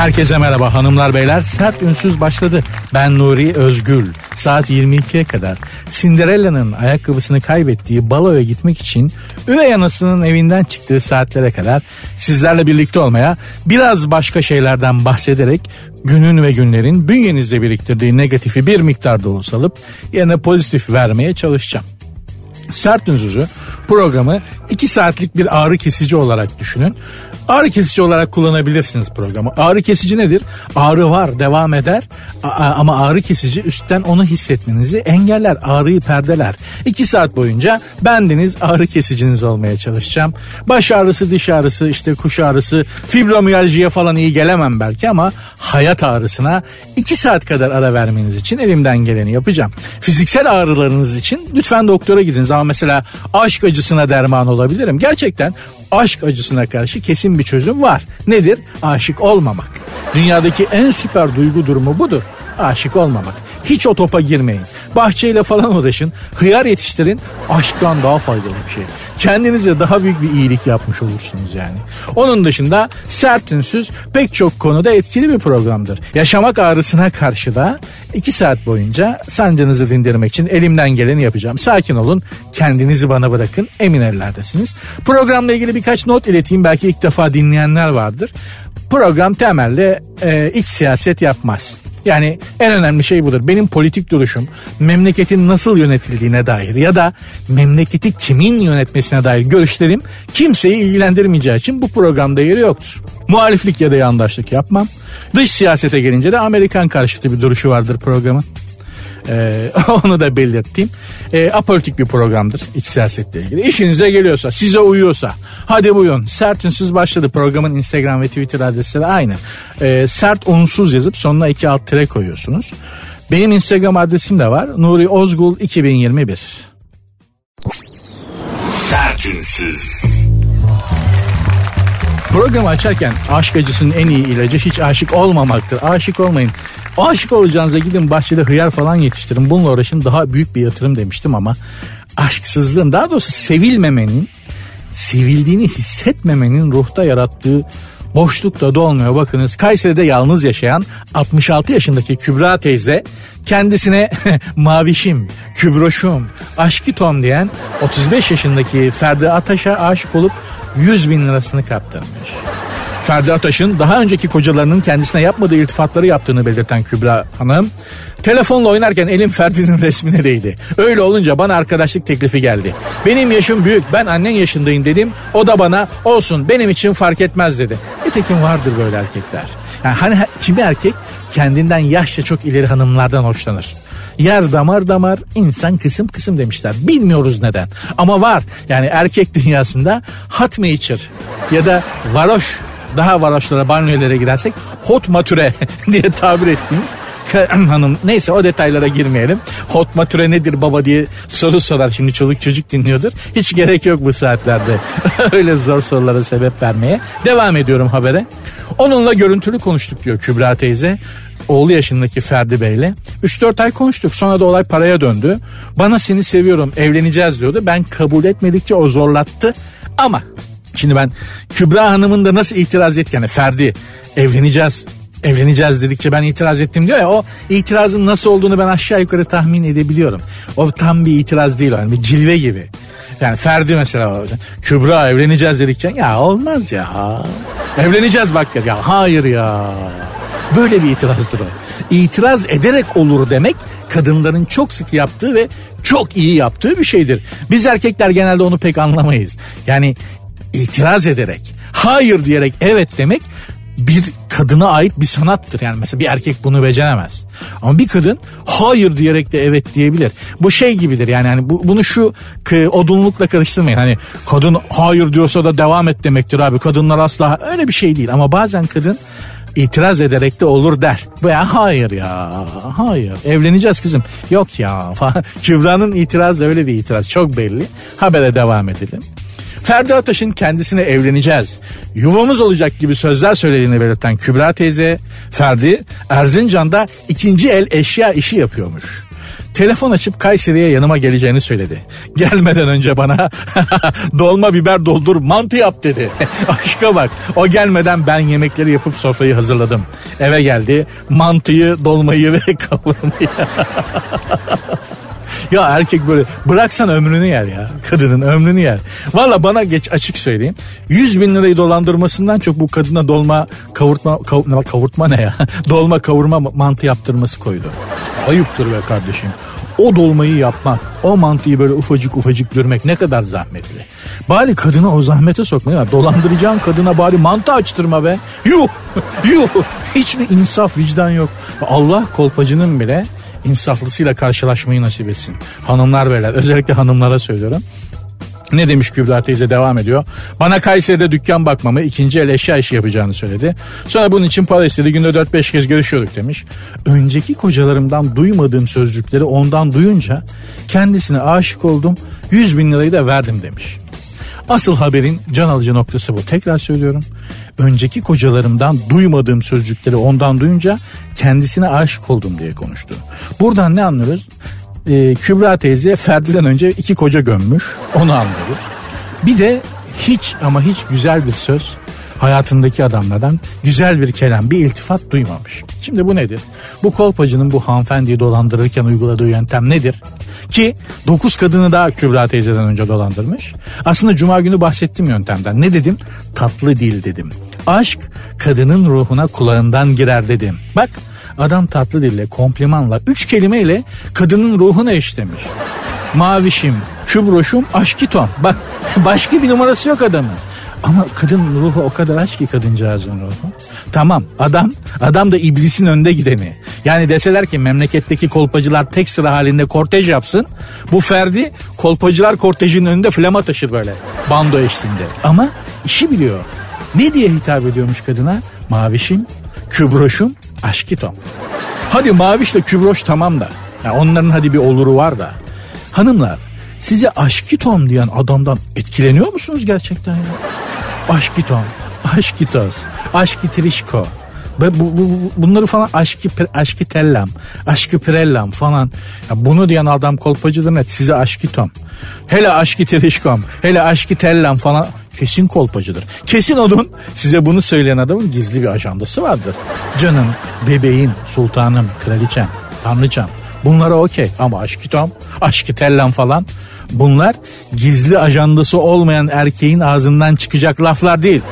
Herkese merhaba hanımlar beyler. Sert Ünsüz başladı. Ben Nuri Özgül. Saat 22'ye kadar Cinderella'nın ayakkabısını kaybettiği baloya gitmek için üvey anasının evinden çıktığı saatlere kadar sizlerle birlikte olmaya biraz başka şeylerden bahsederek günün ve günlerin bünyenizde biriktirdiği negatifi bir miktarda olsa alıp yerine pozitif vermeye çalışacağım. Sert Ünsüz'ü programı 2 saatlik bir ağrı kesici olarak düşünün. Ağrı kesici olarak kullanabilirsiniz programı. Ağrı kesici nedir? Ağrı var devam eder ama ağrı kesici üstten onu hissetmenizi engeller. Ağrıyı perdeler. 2 saat boyunca bendeniz ağrı kesiciniz olmaya çalışacağım. Baş ağrısı, diş ağrısı, işte kuş ağrısı, fibromiyaljiye falan iyi gelemem belki ama hayat ağrısına 2 saat kadar ara vermeniz için elimden geleni yapacağım. Fiziksel ağrılarınız için lütfen doktora gidiniz ama mesela aşk acısına derman olabilirim. Gerçekten aşk acısına karşı kesin bir çözüm var. Nedir? Aşık olmamak. Dünyadaki en süper duygu durumu budur. Aşık olmamak. Hiç o topa girmeyin. Bahçeyle falan uğraşın. Hıyar yetiştirin. Aşktan daha faydalı bir şey. Kendinize daha büyük bir iyilik yapmış olursunuz yani. Onun dışında sert ünsüz pek çok konuda etkili bir programdır. Yaşamak ağrısına karşı da iki saat boyunca sancınızı dindirmek için elimden geleni yapacağım. Sakin olun. Kendinizi bana bırakın. Emin ellerdesiniz. Programla ilgili birkaç not ileteyim. Belki ilk defa dinleyenler vardır. Program temelde e, iç siyaset yapmaz. Yani en önemli şey budur. Benim politik duruşum memleketin nasıl yönetildiğine dair ya da memleketi kimin yönetmesine dair görüşlerim kimseyi ilgilendirmeyeceği için bu programda yeri yoktur. Muhaliflik ya da yandaşlık yapmam. Dış siyasete gelince de Amerikan karşıtı bir duruşu vardır programın. Ee, onu da belirteyim. Ee, apolitik bir programdır iç siyasetle ilgili. İşinize geliyorsa, size uyuyorsa hadi buyurun. Sert Ünsüz başladı. Programın Instagram ve Twitter adresleri aynı. Ee, sert unsuz yazıp sonuna iki alt tire koyuyorsunuz. Benim Instagram adresim de var. Nuri Ozgul 2021. Sertünsüz. Programı açarken aşk acısının en iyi ilacı hiç aşık olmamaktır. Aşık olmayın. Aşık olacağınıza gidin bahçede hıyar falan yetiştirin. Bununla uğraşın daha büyük bir yatırım demiştim ama aşksızlığın daha doğrusu sevilmemenin sevildiğini hissetmemenin ruhta yarattığı boşluk da dolmuyor. Bakınız Kayseri'de yalnız yaşayan 66 yaşındaki Kübra teyze kendisine mavişim, kübroşum, aşkı tom diyen 35 yaşındaki Ferdi Ataş'a aşık olup 100 bin lirasını kaptırmış. Ferdi Ataş'ın daha önceki kocalarının kendisine yapmadığı iltifatları yaptığını belirten Kübra Hanım, telefonla oynarken elim Ferdi'nin resmine değdi. Öyle olunca bana arkadaşlık teklifi geldi. Benim yaşım büyük, ben annen yaşındayım dedim. O da bana olsun benim için fark etmez dedi. Nitekim vardır böyle erkekler. Yani hani kimi erkek kendinden yaşça çok ileri hanımlardan hoşlanır. Yer damar damar insan kısım kısım demişler. Bilmiyoruz neden ama var. Yani erkek dünyasında hot nature ya da varoş daha varoşlara banyolara gidersek hot mature diye tabir ettiğimiz hanım neyse o detaylara girmeyelim. Hot mature nedir baba diye soru sorar şimdi çoluk çocuk dinliyordur. Hiç gerek yok bu saatlerde öyle zor sorulara sebep vermeye. Devam ediyorum habere. Onunla görüntülü konuştuk diyor Kübra teyze. Oğlu yaşındaki Ferdi Bey'le. 3-4 ay konuştuk sonra da olay paraya döndü. Bana seni seviyorum evleneceğiz diyordu. Ben kabul etmedikçe o zorlattı. Ama Şimdi ben Kübra Hanım'ın da nasıl itiraz etti yani Ferdi evleneceğiz evleneceğiz dedikçe ben itiraz ettim diyor ya o itirazın nasıl olduğunu ben aşağı yukarı tahmin edebiliyorum. O tam bir itiraz değil yani bir cilve gibi. Yani Ferdi mesela Kübra evleneceğiz dedikçe ya olmaz ya. Evleneceğiz bak ya hayır ya. Böyle bir itirazdır o. İtiraz ederek olur demek kadınların çok sık yaptığı ve çok iyi yaptığı bir şeydir. Biz erkekler genelde onu pek anlamayız. Yani itiraz ederek, hayır diyerek evet demek bir kadına ait bir sanattır. Yani mesela bir erkek bunu beceremez. Ama bir kadın hayır diyerek de evet diyebilir. Bu şey gibidir yani hani bu, bunu şu odunlukla karıştırmayın. Hani kadın hayır diyorsa da devam et demektir abi. Kadınlar asla öyle bir şey değil. Ama bazen kadın itiraz ederek de olur der. Veya hayır ya hayır evleneceğiz kızım. Yok ya falan. Kübra'nın itirazı öyle bir itiraz çok belli. Habere devam edelim. Ferdi Ataş'ın kendisine evleneceğiz, yuvamız olacak gibi sözler söylediğini belirten Kübra teyze, Ferdi Erzincan'da ikinci el eşya işi yapıyormuş. Telefon açıp Kayseri'ye yanıma geleceğini söyledi. Gelmeden önce bana dolma biber doldur mantı yap dedi. Aşka bak o gelmeden ben yemekleri yapıp sofrayı hazırladım. Eve geldi mantıyı dolmayı ve kavurmayı. Ya erkek böyle bıraksan ömrünü yer ya. Kadının ömrünü yer. Valla bana geç açık söyleyeyim. 100 bin lirayı dolandırmasından çok bu kadına dolma kavurtma kav, kavurtma ne ya? dolma kavurma mantı yaptırması koydu. Ayıptır be kardeşim. O dolmayı yapmak, o mantıyı böyle ufacık ufacık dürmek ne kadar zahmetli. Bari kadını o zahmete sokma ya. Dolandıracağın kadına bari mantı açtırma be. Yuh, yuh. Hiç mi insaf vicdan yok. Allah kolpacının bile insaflısıyla karşılaşmayı nasip etsin. Hanımlar beyler özellikle hanımlara söylüyorum. Ne demiş Kübra teyze devam ediyor. Bana Kayseri'de dükkan bakmamı ikinci el eşya işi yapacağını söyledi. Sonra bunun için para istedi günde 4-5 kez görüşüyorduk demiş. Önceki kocalarımdan duymadığım sözcükleri ondan duyunca kendisine aşık oldum 100 bin lirayı da verdim demiş. Asıl haberin can alıcı noktası bu. Tekrar söylüyorum. Önceki kocalarımdan duymadığım sözcükleri ondan duyunca kendisine aşık oldum diye konuştu. Buradan ne anlıyoruz? Ee, Kübra teyze Ferdi'den önce iki koca gömmüş. Onu anlıyoruz. Bir de hiç ama hiç güzel bir söz hayatındaki adamlardan güzel bir kelam, bir iltifat duymamış. Şimdi bu nedir? Bu kolpacının bu hanımefendiyi dolandırırken uyguladığı yöntem nedir? Ki 9 kadını daha Kübra teyzeden önce dolandırmış. Aslında cuma günü bahsettim yöntemden. Ne dedim? Tatlı dil dedim. Aşk kadının ruhuna kulağından girer dedim. Bak adam tatlı dille, komplimanla, üç kelimeyle kadının ruhuna eşlemiş. Mavişim, kübroşum, aşkiton. Bak başka bir numarası yok adamın. Ama kadın ruhu o kadar aç ki kadıncağızın ruhu. Tamam adam adam da iblisin önde gideni. Yani deseler ki memleketteki kolpacılar tek sıra halinde kortej yapsın. Bu Ferdi kolpacılar kortejinin önünde flama taşır böyle bando eşliğinde. Ama işi biliyor. Ne diye hitap ediyormuş kadına? Mavişim, kübroşum, aşkitom. Hadi mavişle kübroş tamam da. Yani onların hadi bir oluru var da. Hanımlar size aşkitom diyen adamdan etkileniyor musunuz gerçekten ya? Aşkitom, aşkitos, aşkitrişko. Bu, bu, bu, bunları falan aşkı, aşkı tellam, aşkı pirellam falan. Ya bunu diyen adam kolpacıdır net size aşkitom. Hele aşkı trişkom, hele aşkı tellam falan kesin kolpacıdır. Kesin onun size bunu söyleyen adamın gizli bir ajandası vardır. Canım, bebeğim, sultanım, kraliçem, tanrıçam. Bunlara okey ama aşkitom, aşkı tellam falan bunlar gizli ajandası olmayan erkeğin ağzından çıkacak laflar değil.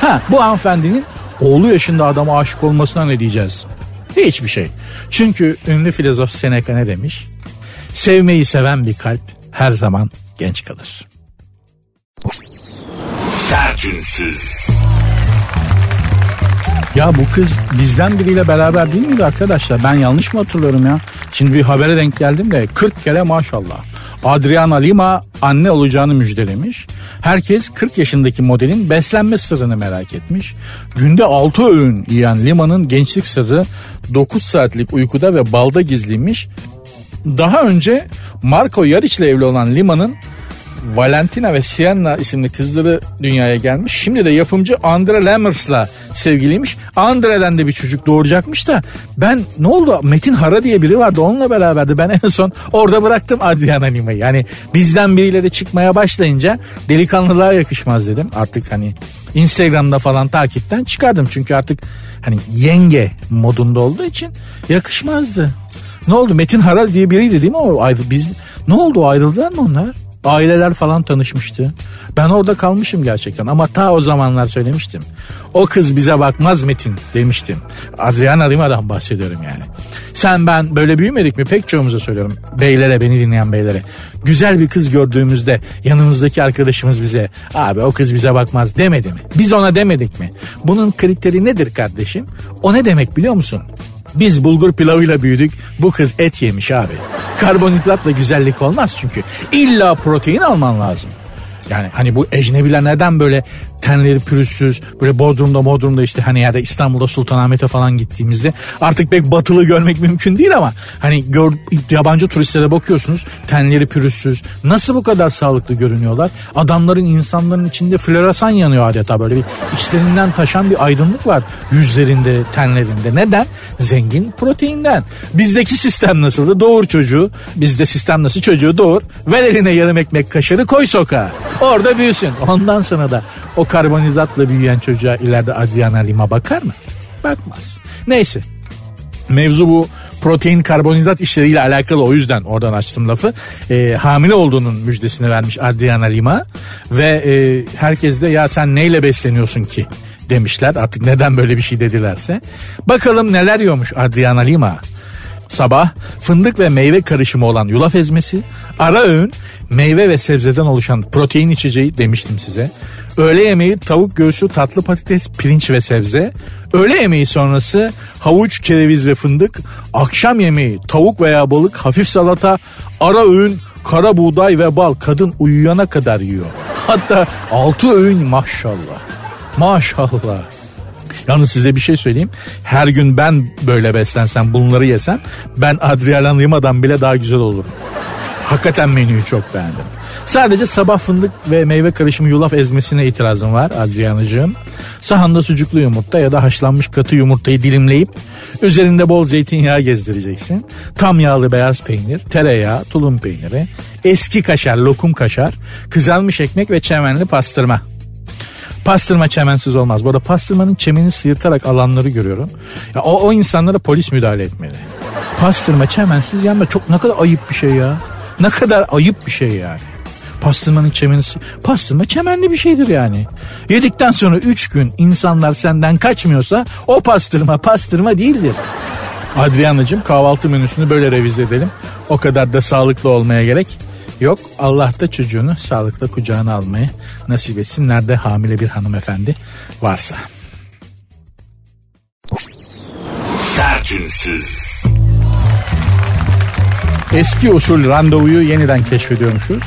Ha bu hanımefendinin oğlu yaşında adama aşık olmasına ne diyeceğiz? Hiçbir şey. Çünkü ünlü filozof Seneca ne demiş? Sevmeyi seven bir kalp her zaman genç kalır. Sertünsüz. Ya bu kız bizden biriyle beraber değil miydi arkadaşlar? Ben yanlış mı hatırlıyorum ya? Şimdi bir habere denk geldim de 40 kere maşallah. Adriana Lima anne olacağını müjdelemiş. Herkes 40 yaşındaki modelin beslenme sırrını merak etmiş. Günde 6 öğün yiyen Lima'nın gençlik sırrı 9 saatlik uykuda ve balda gizliymiş. Daha önce Marco Yariç ile evli olan Lima'nın Valentina ve Sienna isimli kızları dünyaya gelmiş. Şimdi de yapımcı Andre Lemmers'la sevgiliymiş. Andre'den de bir çocuk doğuracakmış da ben ne oldu Metin Hara diye biri vardı onunla beraberdi. Ben en son orada bıraktım Adriana Lima'yı. Yani bizden biriyle de çıkmaya başlayınca delikanlılığa yakışmaz dedim. Artık hani Instagram'da falan takipten çıkardım. Çünkü artık hani yenge modunda olduğu için yakışmazdı. Ne oldu Metin Hara diye biriydi değil mi o ayrı biz ne oldu ayrıldılar mı onlar? Aileler falan tanışmıştı. Ben orada kalmışım gerçekten ama ta o zamanlar söylemiştim. O kız bize bakmaz Metin demiştim. Adriana Rima'dan bahsediyorum yani. Sen ben böyle büyümedik mi pek çoğumuza söylüyorum. Beylere beni dinleyen beylere. Güzel bir kız gördüğümüzde yanımızdaki arkadaşımız bize abi o kız bize bakmaz demedi mi? Biz ona demedik mi? Bunun kriteri nedir kardeşim? O ne demek biliyor musun? Biz bulgur pilavıyla büyüdük. Bu kız et yemiş abi. Karbonhidratla güzellik olmaz çünkü. İlla protein alman lazım. Yani hani bu ecnebiler neden böyle tenleri pürüzsüz böyle Bodrum'da Bodrum'da işte hani ya da İstanbul'da Sultanahmet'e falan gittiğimizde artık pek batılı görmek mümkün değil ama hani gör, yabancı turistlere bakıyorsunuz tenleri pürüzsüz nasıl bu kadar sağlıklı görünüyorlar? Adamların insanların içinde floresan yanıyor adeta böyle bir içlerinden taşan bir aydınlık var yüzlerinde tenlerinde. Neden? Zengin proteinden. Bizdeki sistem nasıldı? Doğur çocuğu. Bizde sistem nasıl? Çocuğu doğur. Ver eline yarım ekmek kaşarı koy sokağa orada büyüsün ondan sonra da o karbonhidratla büyüyen çocuğa ileride Adriana Lima bakar mı? Bakmaz. Neyse. Mevzu bu protein karbonhidrat işleriyle alakalı o yüzden oradan açtım lafı. E, hamile olduğunun müjdesini vermiş Adriana Lima ve e, herkes de ya sen neyle besleniyorsun ki demişler artık neden böyle bir şey dedilerse. Bakalım neler yiyormuş Adriana Lima. Sabah fındık ve meyve karışımı olan yulaf ezmesi, ara öğün meyve ve sebzeden oluşan protein içeceği demiştim size. Öğle yemeği tavuk göğsü, tatlı patates, pirinç ve sebze. Öğle yemeği sonrası havuç, kereviz ve fındık. Akşam yemeği tavuk veya balık, hafif salata, ara öğün kara buğday ve bal kadın uyuyana kadar yiyor. Hatta altı öğün maşallah. Maşallah. Yalnız size bir şey söyleyeyim. Her gün ben böyle beslensem bunları yesem ben Adriana Lima'dan bile daha güzel olurum. Hakikaten menüyü çok beğendim. Sadece sabah fındık ve meyve karışımı yulaf ezmesine itirazım var Adrianacığım. Sahanda sucuklu yumurta ya da haşlanmış katı yumurtayı dilimleyip üzerinde bol zeytinyağı gezdireceksin. Tam yağlı beyaz peynir, tereyağı, tulum peyniri, eski kaşar, lokum kaşar, kızarmış ekmek ve çemenli pastırma. Pastırma çemensiz olmaz. Bu arada pastırmanın çemeni sıyırtarak alanları görüyorum. Ya o, o insanlara polis müdahale etmeli. Pastırma çemensiz yanma çok ne kadar ayıp bir şey ya. Ne kadar ayıp bir şey yani. Pastırmanın çemeni pastırma çemenli bir şeydir yani. Yedikten sonra 3 gün insanlar senden kaçmıyorsa o pastırma pastırma değildir. Adrianacığım kahvaltı menüsünü böyle revize edelim. O kadar da sağlıklı olmaya gerek yok. Allah da çocuğunu sağlıkla kucağına almayı nasip etsin. Nerede hamile bir hanımefendi varsa. Sertünsüz. Eski usul randevuyu yeniden keşfediyormuşuz.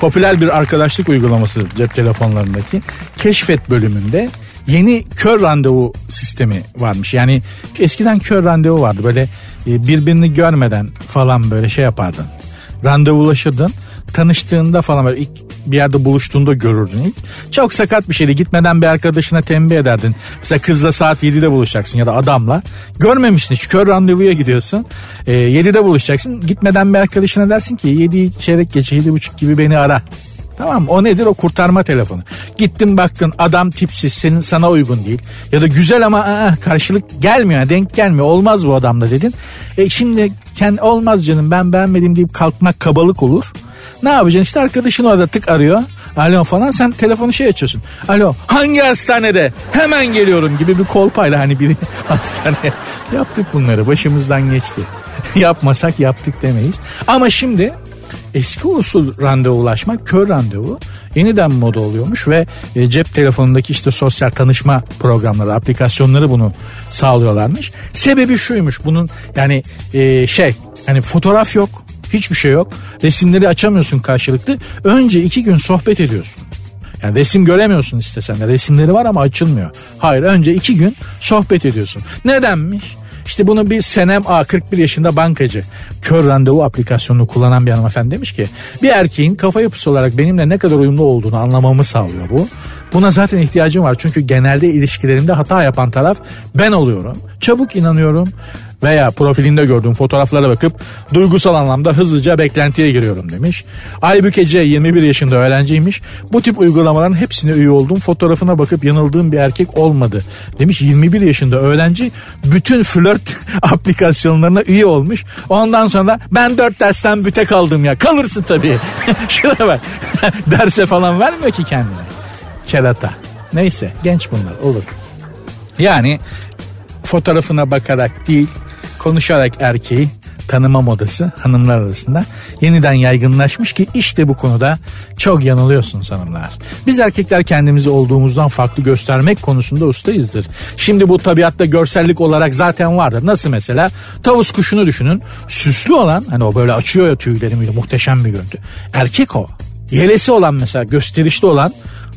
Popüler bir arkadaşlık uygulaması cep telefonlarındaki keşfet bölümünde yeni kör randevu sistemi varmış. Yani eskiden kör randevu vardı. Böyle e, birbirini görmeden falan böyle şey yapardın. Randevulaşırdın tanıştığında falan böyle ilk bir yerde buluştuğunda görürdün ilk. Çok sakat bir şeydi. Gitmeden bir arkadaşına tembih ederdin. Mesela kızla saat 7'de buluşacaksın ya da adamla. Görmemişsin hiç. Kör randevuya gidiyorsun. E, 7'de buluşacaksın. Gitmeden bir arkadaşına dersin ki 7 çeyrek geçe 7.30 gibi beni ara. Tamam o nedir o kurtarma telefonu. Gittin baktın adam tipsiz senin sana uygun değil. Ya da güzel ama aa, karşılık gelmiyor denk gelmiyor olmaz bu adamla dedin. E şimdi kendi olmaz canım ben beğenmedim deyip kalkmak kabalık olur. Ne yapacaksın işte arkadaşın orada tık arıyor. Alo falan sen telefonu şey açıyorsun. Alo hangi hastanede? Hemen geliyorum gibi bir kolpayla hani biri hastaneye. Yaptık bunları başımızdan geçti. Yapmasak yaptık demeyiz. Ama şimdi eski usul randevulaşma kör randevu yeniden moda oluyormuş ve e, cep telefonundaki işte sosyal tanışma programları aplikasyonları bunu sağlıyorlarmış. Sebebi şuymuş bunun yani e, şey hani fotoğraf yok hiçbir şey yok resimleri açamıyorsun karşılıklı önce iki gün sohbet ediyorsun. Yani resim göremiyorsun istesen de resimleri var ama açılmıyor. Hayır önce iki gün sohbet ediyorsun. Nedenmiş? İşte bunu bir Senem A 41 yaşında bankacı kör randevu aplikasyonunu kullanan bir hanımefendi demiş ki bir erkeğin kafa yapısı olarak benimle ne kadar uyumlu olduğunu anlamamı sağlıyor bu. Buna zaten ihtiyacım var çünkü genelde ilişkilerimde hata yapan taraf ben oluyorum. Çabuk inanıyorum veya profilinde gördüğüm fotoğraflara bakıp duygusal anlamda hızlıca beklentiye giriyorum demiş. Aybüke C 21 yaşında öğrenciymiş. Bu tip uygulamaların hepsine üye oldum. Fotoğrafına bakıp yanıldığım bir erkek olmadı. Demiş 21 yaşında öğrenci bütün flört aplikasyonlarına üye olmuş. Ondan sonra ben 4 dersten büte kaldım ya. Kalırsın tabii. Şuna bak. Derse falan vermiyor ki kendine. Kerata. Neyse genç bunlar olur. Yani fotoğrafına bakarak değil konuşarak erkeği tanıma modası hanımlar arasında yeniden yaygınlaşmış ki işte bu konuda çok yanılıyorsunuz hanımlar. Biz erkekler kendimizi olduğumuzdan farklı göstermek konusunda ustayızdır. Şimdi bu tabiatta görsellik olarak zaten vardır. Nasıl mesela tavus kuşunu düşünün. Süslü olan hani o böyle açıyor ya tüyleri muhteşem bir görüntü. Erkek o. Yelesi olan mesela gösterişli olan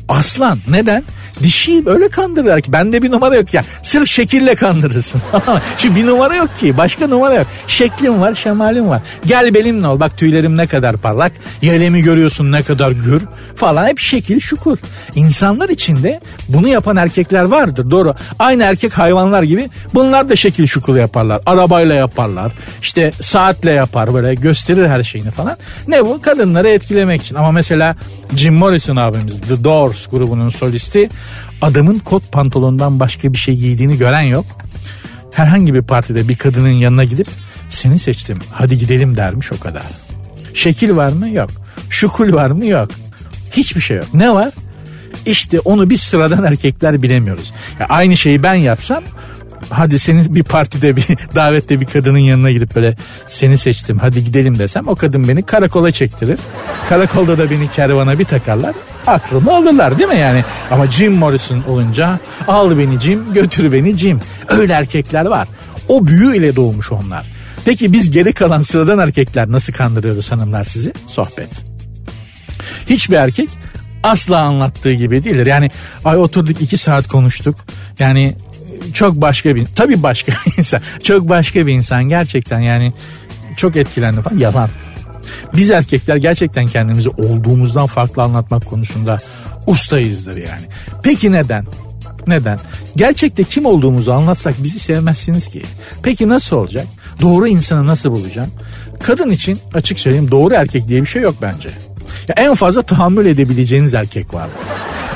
aslan. Neden? Dişi öyle kandırırlar ki. Bende bir numara yok ya. Sırf şekille kandırırsın. Çünkü bir numara yok ki. Başka numara yok. Şeklim var, şemalim var. Gel benimle ol. Bak tüylerim ne kadar parlak. Yelemi görüyorsun ne kadar gür falan. Hep şekil şukur. İnsanlar içinde bunu yapan erkekler vardır. Doğru. Aynı erkek hayvanlar gibi bunlar da şekil şukur yaparlar. Arabayla yaparlar. İşte saatle yapar böyle gösterir her şeyini falan. Ne bu? Kadınları etkilemek için. Ama mesela Jim Morrison abimiz The Doors grubunun solisti adamın kot pantolondan başka bir şey giydiğini gören yok. Herhangi bir partide bir kadının yanına gidip seni seçtim hadi gidelim dermiş o kadar. Şekil var mı? Yok. Şukul var mı? Yok. Hiçbir şey yok. Ne var? İşte onu biz sıradan erkekler bilemiyoruz. Ya aynı şeyi ben yapsam hadi senin bir partide bir davette bir kadının yanına gidip böyle seni seçtim hadi gidelim desem o kadın beni karakola çektirir. Karakolda da beni kervana bir takarlar aklımı alırlar değil mi yani? Ama Jim Morrison olunca al beni Jim götür beni Jim. Öyle erkekler var. O büyü ile doğmuş onlar. Peki biz geri kalan sıradan erkekler nasıl kandırıyoruz hanımlar sizi? Sohbet. Hiçbir erkek asla anlattığı gibi değildir. Yani ay oturduk iki saat konuştuk. Yani çok başka bir tabii başka bir insan. Çok başka bir insan gerçekten yani çok etkilendi falan yalan. Biz erkekler gerçekten kendimizi olduğumuzdan farklı anlatmak konusunda ustayızdır yani. Peki neden? Neden? Gerçekte kim olduğumuzu anlatsak bizi sevmezsiniz ki. Peki nasıl olacak? Doğru insanı nasıl bulacağım? Kadın için açık söyleyeyim doğru erkek diye bir şey yok bence. Ya en fazla tahammül edebileceğiniz erkek var.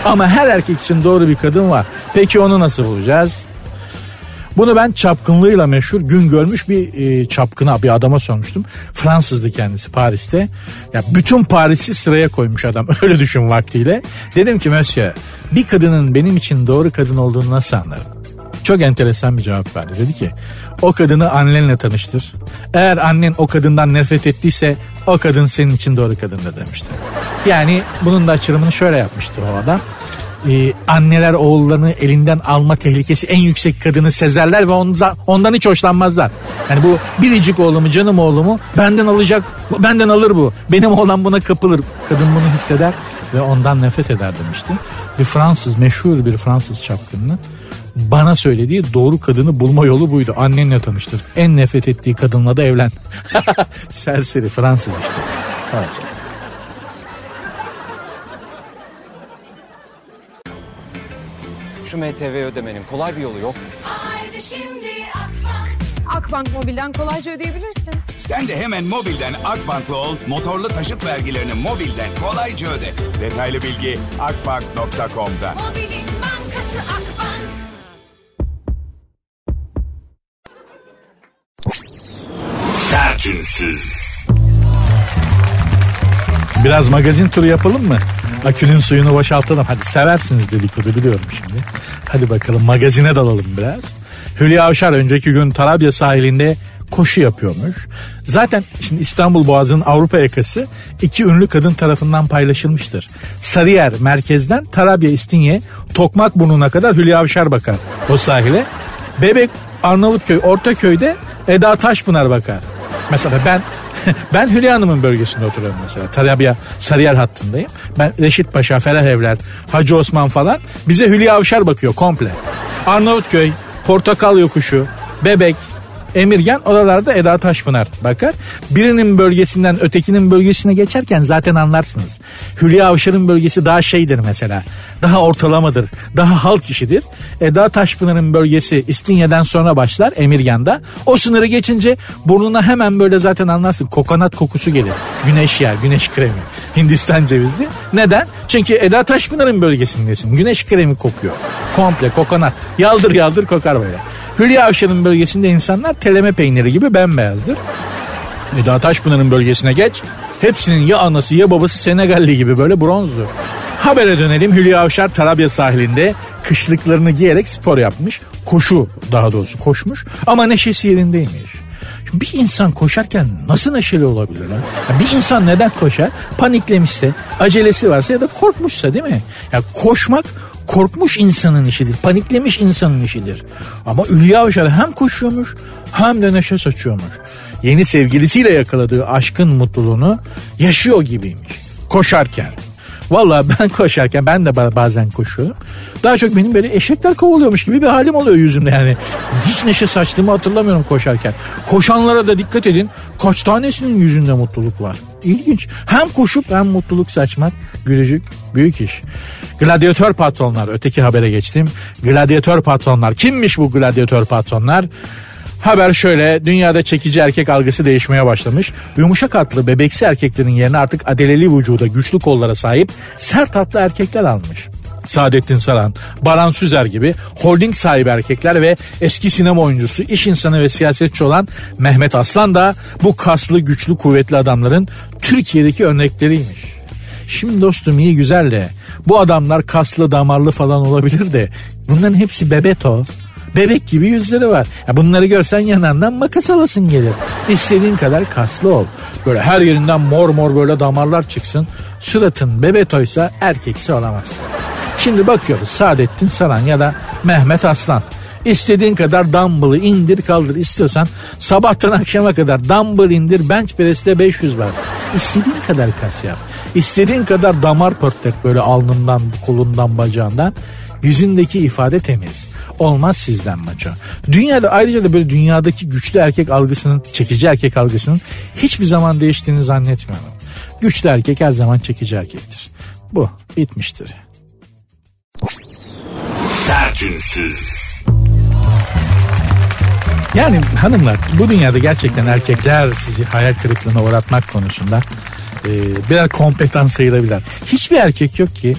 Ama her erkek için doğru bir kadın var. Peki onu nasıl bulacağız? Bunu ben çapkınlığıyla meşhur gün görmüş bir e, çapkına bir adama sormuştum. Fransızdı kendisi Paris'te. Ya bütün Paris'i sıraya koymuş adam öyle düşün vaktiyle. Dedim ki Monsieur bir kadının benim için doğru kadın olduğunu nasıl anlarım? Çok enteresan bir cevap verdi. Dedi ki o kadını annenle tanıştır. Eğer annen o kadından nefret ettiyse o kadın senin için doğru kadındır demişti. Yani bunun da açılımını şöyle yapmıştı o adam e, anneler oğullarını elinden alma tehlikesi en yüksek kadını sezerler ve ondan, ondan hiç hoşlanmazlar. Yani bu biricik oğlumu canım oğlumu benden alacak benden alır bu. Benim oğlan buna kapılır. Kadın bunu hisseder ve ondan nefret eder demişti. Bir Fransız meşhur bir Fransız çapkınını bana söylediği doğru kadını bulma yolu buydu. Annenle tanıştır. En nefret ettiği kadınla da evlen. Serseri Fransız işte. Evet. Şu MTV ödemenin kolay bir yolu yok. Haydi şimdi Akbank. Akbank Mobil'den kolayca ödeyebilirsin. Sen de hemen mobilden Akbank'la ol, motorlu taşıt vergilerini mobilden kolayca öde. Detaylı bilgi akbank.com'da. Mobilin bankası Akbank. Sertünsüz. Biraz magazin turu yapalım mı? Akünün suyunu boşaltalım. Hadi seversiniz dedikodu biliyorum şimdi. Hadi bakalım magazine dalalım biraz. Hülya Avşar önceki gün Tarabya sahilinde koşu yapıyormuş. Zaten şimdi İstanbul Boğazı'nın Avrupa yakası iki ünlü kadın tarafından paylaşılmıştır. Sarıyer merkezden Tarabya İstinye Tokmak burnuna kadar Hülya Avşar bakar o sahile. Bebek Arnavutköy Ortaköy'de Eda Taşpınar bakar. Mesela ben ben Hülya Hanım'ın bölgesinde oturuyorum mesela. Tarabya Sarıyer hattındayım. Ben Reşit Paşa, Ferah Evler, Hacı Osman falan. Bize Hülya Avşar bakıyor komple. Arnavutköy, Portakal Yokuşu, Bebek, Emirgan oralarda Eda Taşpınar bakar. Birinin bölgesinden ötekinin bölgesine geçerken zaten anlarsınız. Hülya Avşar'ın bölgesi daha şeydir mesela. Daha ortalamadır. Daha halk işidir. Eda Taşpınar'ın bölgesi İstinye'den sonra başlar Emirgan'da. O sınırı geçince burnuna hemen böyle zaten anlarsın. Kokonat kokusu gelir. Güneş yağı, güneş kremi. Hindistan cevizli. Neden? Çünkü Eda Taşpınar'ın bölgesindesin. Güneş kremi kokuyor. Komple kokonat. Yaldır yaldır kokar böyle. Hülya Avşar'ın bölgesinde insanlar teleme peyniri gibi bembeyazdır. Eda Taşpınar'ın bölgesine geç. Hepsinin ya anası ya babası Senegalli gibi böyle bronzdur. Habere dönelim Hülya Avşar Tarabya sahilinde kışlıklarını giyerek spor yapmış. Koşu daha doğrusu koşmuş ama neşesi yerindeymiş. Bir insan koşarken nasıl neşeli olabilir lan? Ya bir insan neden koşar? Paniklemişse, acelesi varsa ya da korkmuşsa değil mi? Ya koşmak korkmuş insanın işidir. Paniklemiş insanın işidir. Ama Hülya Avşar hem koşuyormuş hem de neşe saçıyormuş. Yeni sevgilisiyle yakaladığı aşkın mutluluğunu yaşıyor gibiymiş. koşarken. Valla ben koşarken ben de bazen koşuyorum. Daha çok benim böyle eşekler kovalıyormuş gibi bir halim oluyor yüzümde yani. Hiç neşe saçtığımı hatırlamıyorum koşarken. Koşanlara da dikkat edin. Kaç tanesinin yüzünde mutluluk var. İlginç. Hem koşup hem mutluluk saçmak gülücük büyük iş. Gladyatör patronlar öteki habere geçtim. Gladyatör patronlar kimmiş bu gladyatör patronlar? Haber şöyle dünyada çekici erkek algısı değişmeye başlamış. Yumuşak hatlı bebeksi erkeklerin yerine artık adeleli vücuda güçlü kollara sahip sert hatlı erkekler almış. Saadettin Saran, Baran Süzer gibi holding sahibi erkekler ve eski sinema oyuncusu, iş insanı ve siyasetçi olan Mehmet Aslan da bu kaslı, güçlü, kuvvetli adamların Türkiye'deki örnekleriymiş. Şimdi dostum iyi güzel de bu adamlar kaslı, damarlı falan olabilir de bunların hepsi bebeto. Bebek gibi yüzleri var. Ya bunları görsen yanından makas alasın gelir. İstediğin kadar kaslı ol. Böyle her yerinden mor mor böyle damarlar çıksın. Suratın bebetoysa erkeksi olamazsın. Şimdi bakıyoruz Saadettin Saran ya da Mehmet Aslan. İstediğin kadar dumbbell'ı indir kaldır istiyorsan sabahtan akşama kadar dumbbell indir bench press'te 500 var. İstediğin kadar kas yap. İstediğin kadar damar pörtlet böyle alnından, kolundan, bacağından. Yüzündeki ifade temiz olmaz sizden maço. Dünyada ayrıca da böyle dünyadaki güçlü erkek algısının, çekici erkek algısının hiçbir zaman değiştiğini zannetmiyorum. Güçlü erkek her zaman çekici erkektir. Bu bitmiştir. Sertünsüz. Yani hanımlar bu dünyada gerçekten erkekler sizi hayal kırıklığına uğratmak konusunda e, birer kompetans sayılabilir. Hiçbir erkek yok ki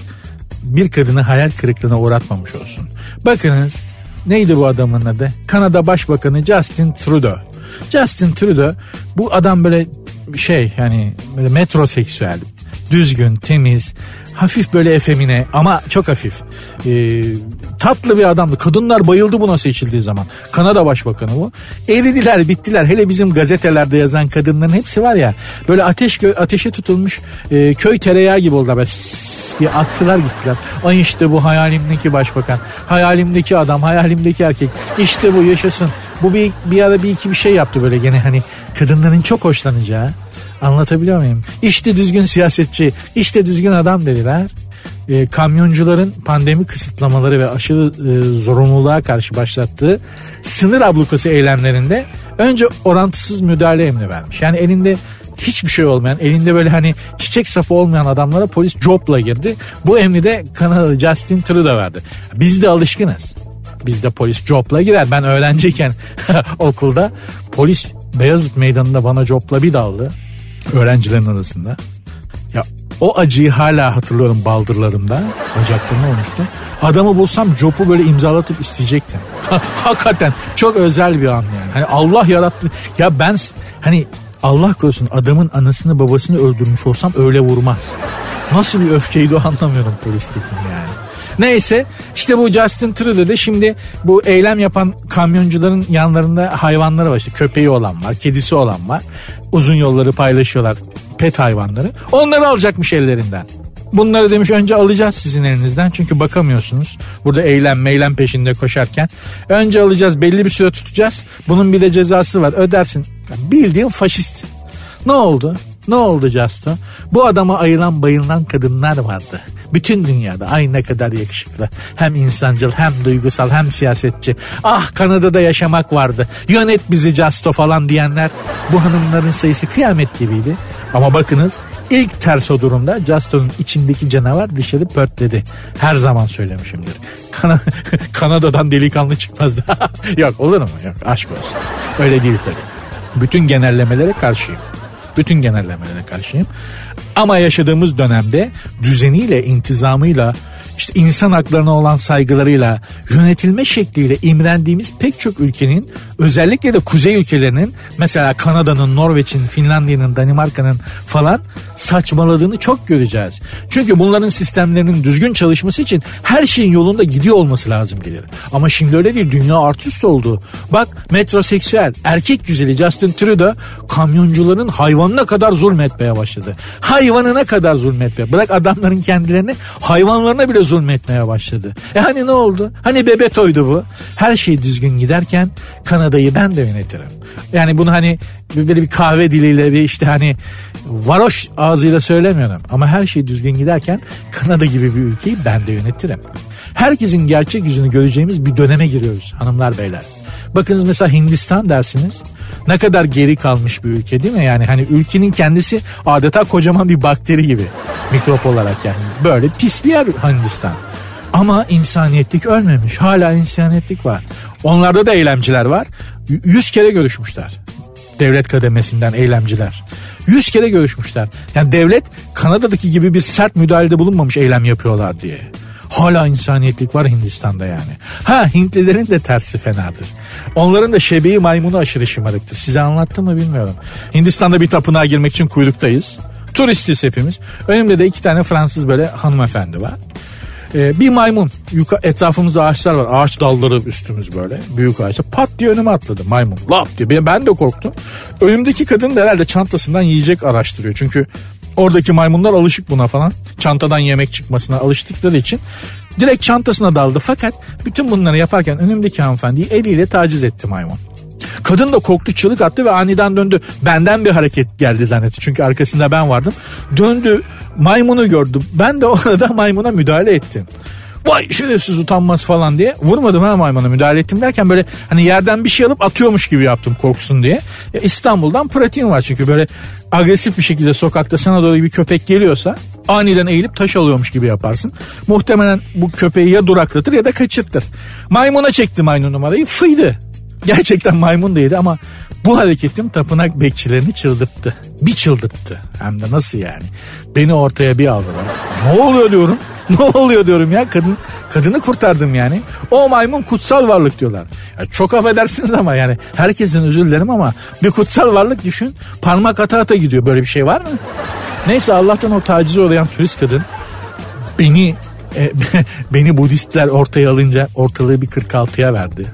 bir kadını hayal kırıklığına uğratmamış olsun. Bakınız neydi bu adamın adı? Kanada Başbakanı Justin Trudeau. Justin Trudeau bu adam böyle şey yani böyle metroseksüel düzgün, temiz, hafif böyle efemine ama çok hafif. Ee, tatlı bir adamdı. Kadınlar bayıldı buna seçildiği zaman. Kanada Başbakanı bu. Eridiler, bittiler. Hele bizim gazetelerde yazan kadınların hepsi var ya. Böyle ateş ateşe tutulmuş e, köy tereyağı gibi oldular. Böyle diye attılar gittiler. Ay işte bu hayalimdeki başbakan. Hayalimdeki adam, hayalimdeki erkek. İşte bu yaşasın. Bu bir, bir ara bir iki bir şey yaptı böyle gene hani kadınların çok hoşlanacağı. Anlatabiliyor muyum? İşte düzgün siyasetçi, işte düzgün adam dediler. E, kamyoncuların pandemi kısıtlamaları ve aşırı e, zorunluluğa karşı başlattığı sınır ablukası eylemlerinde önce orantısız müdahale emri vermiş. Yani elinde hiçbir şey olmayan, elinde böyle hani çiçek sapı olmayan adamlara polis jobla girdi. Bu emri de Kanadalı Justin Trudeau verdi. Biz de alışkınız. Bizde polis jobla girer. Ben öğrenciyken okulda polis Beyazıt Meydanı'nda bana jobla bir daldı öğrencilerin arasında. Ya o acıyı hala hatırlıyorum baldırlarımda. Bacaklarımda olmuştu. Adamı bulsam copu böyle imzalatıp isteyecektim. Hakikaten çok özel bir an yani. Hani Allah yarattı. Ya ben hani Allah korusun adamın anasını babasını öldürmüş olsam öyle vurmaz. Nasıl bir öfkeydi o anlamıyorum polistekin yani. Neyse işte bu Justin Trudeau de şimdi bu eylem yapan kamyoncuların yanlarında hayvanları var. İşte köpeği olan var, kedisi olan var. Uzun yolları paylaşıyorlar pet hayvanları. Onları alacakmış ellerinden. Bunları demiş önce alacağız sizin elinizden çünkü bakamıyorsunuz. Burada eylem meylem peşinde koşarken. Önce alacağız belli bir süre tutacağız. Bunun bir de cezası var ödersin. Bildiğin faşist. Ne oldu? Ne oldu Justo? Bu adama ayılan bayılan kadınlar vardı. Bütün dünyada ay ne kadar yakışıklı. Hem insancıl hem duygusal hem siyasetçi. Ah Kanada'da yaşamak vardı. Yönet bizi Justo falan diyenler. Bu hanımların sayısı kıyamet gibiydi. Ama bakınız ilk ters o durumda Justo'nun içindeki canavar dışarı pörtledi. Her zaman söylemişimdir. Kan Kanada'dan delikanlı çıkmazdı. Yok olur mu? Yok aşk olsun. Öyle değil tabii. Bütün genellemelere karşıyım. Bütün genellemelere karşıyım. Ama yaşadığımız dönemde düzeniyle, intizamıyla, işte insan haklarına olan saygılarıyla, yönetilme şekliyle imrendiğimiz pek çok ülkenin özellikle de kuzey ülkelerinin mesela Kanada'nın, Norveç'in, Finlandiya'nın, Danimarka'nın falan saçmaladığını çok göreceğiz. Çünkü bunların sistemlerinin düzgün çalışması için her şeyin yolunda gidiyor olması lazım gelir. Ama şimdi öyle değil. Dünya artist oldu. Bak metroseksüel, erkek güzeli Justin Trudeau kamyoncuların hayvanına kadar zulmetmeye başladı. Hayvanına kadar zulmetmeye. Bırak adamların kendilerini hayvanlarına bile böyle zulmetmeye başladı. E hani ne oldu? Hani Bebeto'ydu bu. Her şey düzgün giderken Kanada'yı ben de yönetirim. Yani bunu hani böyle bir kahve diliyle bir işte hani varoş ağzıyla söylemiyorum. Ama her şey düzgün giderken Kanada gibi bir ülkeyi ben de yönetirim. Herkesin gerçek yüzünü göreceğimiz bir döneme giriyoruz hanımlar beyler. Bakınız mesela Hindistan dersiniz. Ne kadar geri kalmış bir ülke değil mi? Yani hani ülkenin kendisi adeta kocaman bir bakteri gibi. Mikrop olarak yani. Böyle pis bir yer Hindistan. Ama insaniyetlik ölmemiş. Hala insaniyetlik var. Onlarda da eylemciler var. Yüz kere görüşmüşler. Devlet kademesinden eylemciler. Yüz kere görüşmüşler. Yani devlet Kanada'daki gibi bir sert müdahalede bulunmamış eylem yapıyorlar diye. Hala insaniyetlik var Hindistan'da yani. Ha Hintlilerin de tersi fenadır. Onların da şebeği maymunu aşırı şımarıktır. Size anlattım mı bilmiyorum. Hindistan'da bir tapınağa girmek için kuyruktayız. Turistiz hepimiz. Önümde de iki tane Fransız böyle hanımefendi var. Ee, bir maymun. Yuka, etrafımızda ağaçlar var. Ağaç dalları üstümüz böyle. Büyük ağaçlar. Pat diye önüme atladı maymun. Lap diye. Ben, de korktum. Önümdeki kadın da herhalde çantasından yiyecek araştırıyor. Çünkü oradaki maymunlar alışık buna falan. Çantadan yemek çıkmasına alıştıkları için. Direkt çantasına daldı. Fakat bütün bunları yaparken önümdeki hanımefendiyi eliyle taciz etti maymun. Kadın da korktu çığlık attı ve aniden döndü. Benden bir hareket geldi zannetti. Çünkü arkasında ben vardım. Döndü maymunu gördü. Ben de orada maymuna müdahale ettim. Vay şerefsiz utanmaz falan diye. Vurmadım ha maymuna müdahale ettim derken böyle hani yerden bir şey alıp atıyormuş gibi yaptım korksun diye. Ya İstanbul'dan pratiğim var çünkü böyle agresif bir şekilde sokakta sana doğru bir köpek geliyorsa aniden eğilip taş alıyormuş gibi yaparsın. Muhtemelen bu köpeği ya duraklatır ya da kaçırtır. Maymuna çekti maymun numarayı fıydı. Gerçekten maymun değildi ama bu hareketim tapınak bekçilerini çıldırttı. Bir çıldırttı. Hem de nasıl yani? Beni ortaya bir aldılar. Ne oluyor diyorum. Ne oluyor diyorum ya. Kadın kadını kurtardım yani. O maymun kutsal varlık diyorlar. Ya çok affedersiniz ama yani herkesin özür dilerim ama bir kutsal varlık düşün. Parmak ata ata gidiyor. Böyle bir şey var mı? Neyse Allah'tan o tacize uğrayan turist kadın beni e, beni Budistler ortaya alınca ortalığı bir 46'ya verdi.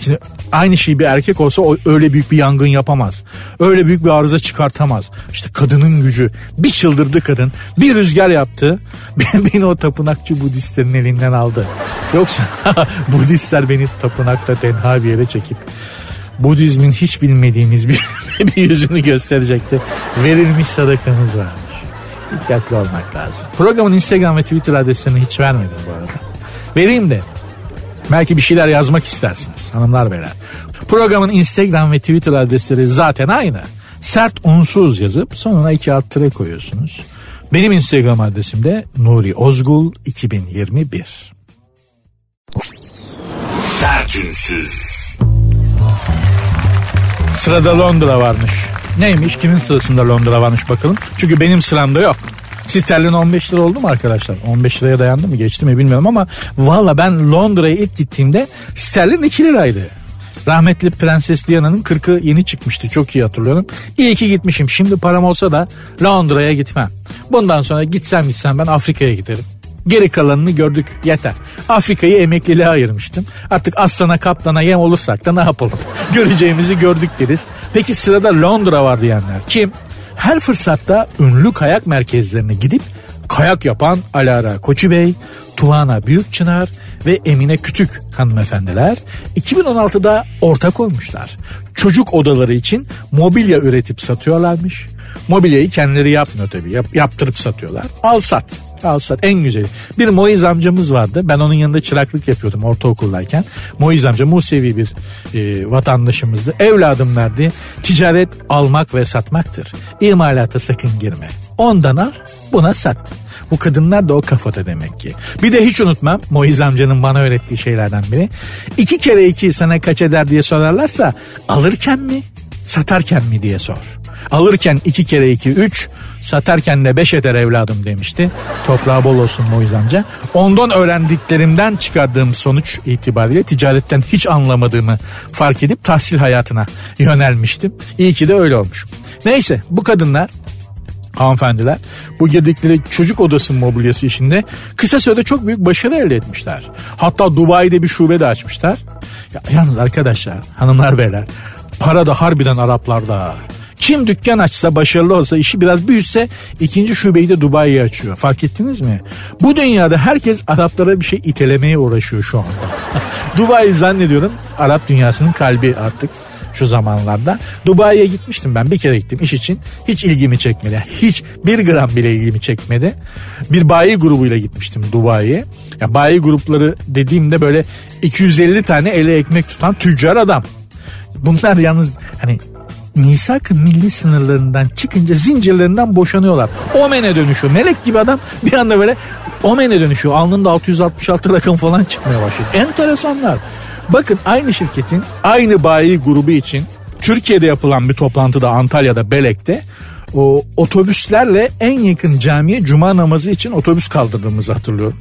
Şimdi aynı şey bir erkek olsa o öyle büyük bir yangın yapamaz. Öyle büyük bir arıza çıkartamaz. İşte kadının gücü. Bir çıldırdı kadın. Bir rüzgar yaptı. Beni o tapınakçı Budistlerin elinden aldı. Yoksa Budistler beni tapınakta tenha bir yere çekip Budizmin hiç bilmediğimiz bir, bir yüzünü gösterecekti. Verilmiş sadakamız varmış. Dikkatli olmak lazım. Programın Instagram ve Twitter adreslerini hiç vermedim bu arada. Vereyim de Belki bir şeyler yazmak istersiniz hanımlar beyler. Programın Instagram ve Twitter adresleri zaten aynı. Sert unsuz yazıp sonuna iki alt tere koyuyorsunuz. Benim Instagram adresim de Nuri Ozgul 2021. Sertünsüz. Sırada Londra varmış. Neymiş? Kimin sırasında Londra varmış bakalım. Çünkü benim sıramda yok. Siz terlin 15 lira oldu mu arkadaşlar? 15 liraya dayandı mı geçti mi bilmiyorum ama valla ben Londra'ya ilk gittiğimde sterlin 2 liraydı. Rahmetli Prenses Diana'nın 40'ı yeni çıkmıştı çok iyi hatırlıyorum. İyi ki gitmişim. Şimdi param olsa da Londra'ya gitmem. Bundan sonra gitsem gitsem ben Afrika'ya giderim. Geri kalanını gördük yeter. Afrika'yı emekliliğe ayırmıştım. Artık aslana kaplana yem olursak da ne yapalım? Göreceğimizi gördük deriz. Peki sırada Londra var diyenler kim? Her fırsatta ünlü kayak merkezlerine gidip kayak yapan Alara Koçu Bey, Tuvana Büyükçınar ve Emine Kütük hanımefendiler 2016'da ortak olmuşlar. Çocuk odaları için mobilya üretip satıyorlarmış. Mobilyayı kendileri yapmıyor tabii. Yap, yaptırıp satıyorlar. Al sat. Al sat en güzeli. Bir Moiz amcamız vardı. Ben onun yanında çıraklık yapıyordum ortaokuldayken. Moiz amca Musevi bir e, vatandaşımızdı. Evladım derdi. Ticaret almak ve satmaktır. İmalata sakın girme. Ondan al buna sat. Bu kadınlar da o kafada demek ki. Bir de hiç unutmam Moiz amcanın bana öğrettiği şeylerden biri. İki kere iki sana kaç eder diye sorarlarsa alırken mi satarken mi diye sor. Alırken iki kere iki üç, satarken de beş eder evladım demişti. Toprağı bol olsun Moiz amca. Ondan öğrendiklerimden çıkardığım sonuç itibariyle ticaretten hiç anlamadığımı fark edip tahsil hayatına yönelmiştim. İyi ki de öyle olmuş. Neyse bu kadınlar hanımefendiler bu girdikleri çocuk odası mobilyası işinde kısa sürede çok büyük başarı elde etmişler. Hatta Dubai'de bir şube de açmışlar. Ya, yalnız arkadaşlar hanımlar beyler para da harbiden Araplarda. Kim dükkan açsa başarılı olsa işi biraz büyütse ikinci şubeyi de Dubai'ye açıyor. Fark ettiniz mi? Bu dünyada herkes Araplara bir şey itelemeye uğraşıyor şu anda. Dubai zannediyorum Arap dünyasının kalbi artık şu zamanlarda. Dubai'ye gitmiştim ben bir kere gittim iş için. Hiç ilgimi çekmedi. Hiç bir gram bile ilgimi çekmedi. Bir bayi grubuyla gitmiştim Dubai'ye. Ya bayi grupları dediğimde böyle 250 tane ele ekmek tutan tüccar adam. Bunlar yalnız hani misak milli sınırlarından çıkınca zincirlerinden boşanıyorlar. Omen'e dönüşüyor. Melek gibi adam bir anda böyle Omen'e dönüşüyor. Alnında 666 rakam falan çıkmaya başlıyor. Enteresanlar. Bakın aynı şirketin aynı bayi grubu için Türkiye'de yapılan bir toplantıda Antalya'da Belek'te o otobüslerle en yakın camiye cuma namazı için otobüs kaldırdığımızı hatırlıyorum.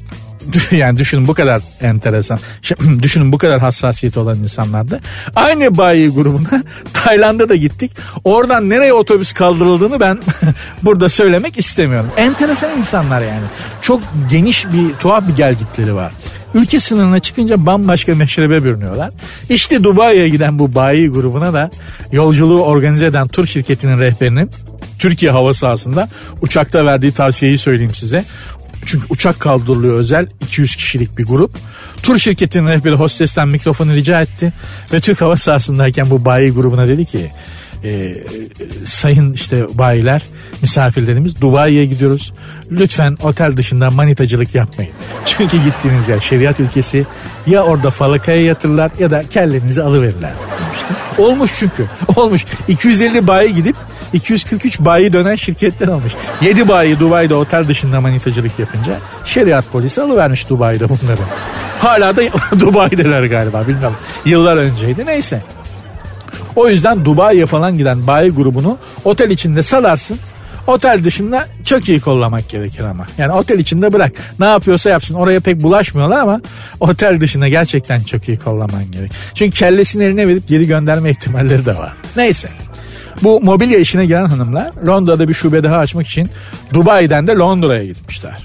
Yani düşünün bu kadar enteresan. Düşünün bu kadar hassasiyeti olan insanlardı. Aynı bayi grubuna Tayland'a da gittik. Oradan nereye otobüs kaldırıldığını ben burada söylemek istemiyorum. Enteresan insanlar yani. Çok geniş bir tuhaf bir gelgitleri var. Ülke sınırına çıkınca bambaşka meşrebe bürünüyorlar. İşte Dubai'ye giden bu bayi grubuna da yolculuğu organize eden tur şirketinin rehberinin Türkiye hava sahasında uçakta verdiği tavsiyeyi söyleyeyim size. Çünkü uçak kaldırılıyor özel 200 kişilik bir grup. Tur şirketinin rehberi hostesten mikrofonu rica etti. Ve Türk hava sahasındayken bu bayi grubuna dedi ki e, sayın işte bayiler misafirlerimiz Dubai'ye gidiyoruz. Lütfen otel dışında manitacılık yapmayın. Çünkü gittiğiniz yer şeriat ülkesi ya orada falakaya yatırırlar ya da kellenizi alıverirler demişti. Olmuş çünkü olmuş 250 bayi gidip 243 bayi dönen şirketler almış. 7 bayi Dubai'de otel dışında manitacılık yapınca şeriat polisi alıvermiş Dubai'de bunları. Hala da Dubai'deler galiba bilmiyorum. Yıllar önceydi neyse. O yüzden Dubai'ye falan giden bayi grubunu otel içinde salarsın. Otel dışında çok iyi kollamak gerekir ama. Yani otel içinde bırak. Ne yapıyorsa yapsın. Oraya pek bulaşmıyorlar ama otel dışında gerçekten çok iyi kollaman gerek. Çünkü kellesini eline verip geri gönderme ihtimalleri de var. Neyse. Bu mobilya işine gelen hanımlar Londra'da bir şube daha açmak için Dubai'den de Londra'ya gitmişler.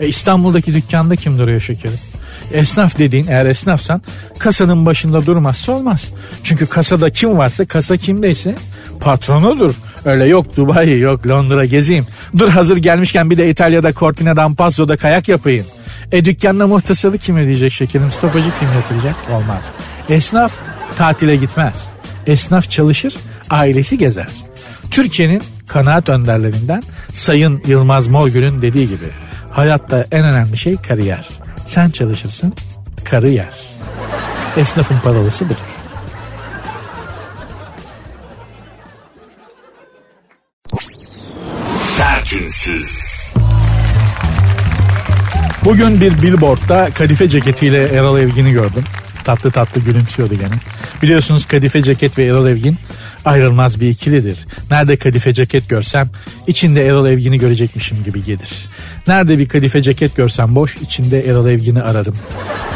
E İstanbul'daki dükkanda kim duruyor şekerim? Esnaf dediğin eğer esnafsan kasanın başında durmazsa olmaz. Çünkü kasada kim varsa kasa kimdeyse patronudur. Öyle yok Dubai yok Londra gezeyim. Dur hazır gelmişken bir de İtalya'da Cortina d'Ampazzo'da kayak yapayım. E dükkanda muhtasarı kim ödeyecek şekerim? Stopajı kim yatıracak? Olmaz. Esnaf tatile gitmez. Esnaf çalışır, ailesi gezer. Türkiye'nin kanaat önderlerinden Sayın Yılmaz Morgül'ün dediği gibi hayatta en önemli şey kariyer. Sen çalışırsın, karı yer. Esnafın parolası budur. Sertünsüz. Bugün bir billboardda kadife ceketiyle Erol Evgin'i gördüm. Tatlı tatlı gülümsüyordu gene. Biliyorsunuz kadife ceket ve Erol Evgin ayrılmaz bir ikilidir. Nerede kadife ceket görsem içinde Erol Evgin'i görecekmişim gibi gelir. Nerede bir kadife ceket görsem boş içinde Erol Evgin'i ararım.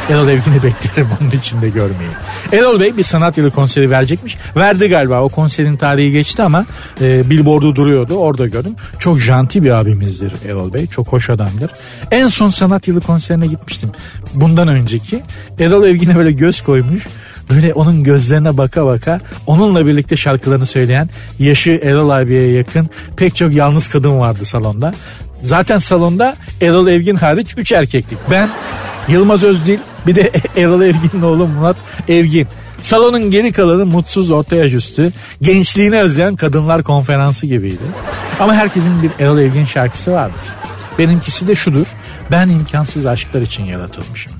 Erol Evgin'i beklerim onun içinde görmeyi. Erol Bey bir sanat yılı konseri verecekmiş. Verdi galiba o konserin tarihi geçti ama e, billboardu duruyordu orada gördüm. Çok janti bir abimizdir Erol Bey. Çok hoş adamdır. En son sanat yılı konserine gitmiştim. Bundan önceki Erol Evgin'e böyle göz koymuş. Böyle onun gözlerine baka baka onunla birlikte şarkılarını söyleyen yaşı Erol abiye yakın pek çok yalnız kadın vardı salonda. Zaten salonda Erol Evgin hariç 3 erkeklik. Ben, Yılmaz Özdil bir de Erol Evgin'in oğlu Murat Evgin. Salonun geri kalanı mutsuz orta yaş üstü, gençliğini özleyen kadınlar konferansı gibiydi. Ama herkesin bir Erol Evgin şarkısı vardır. Benimkisi de şudur. Ben imkansız aşklar için yaratılmışım.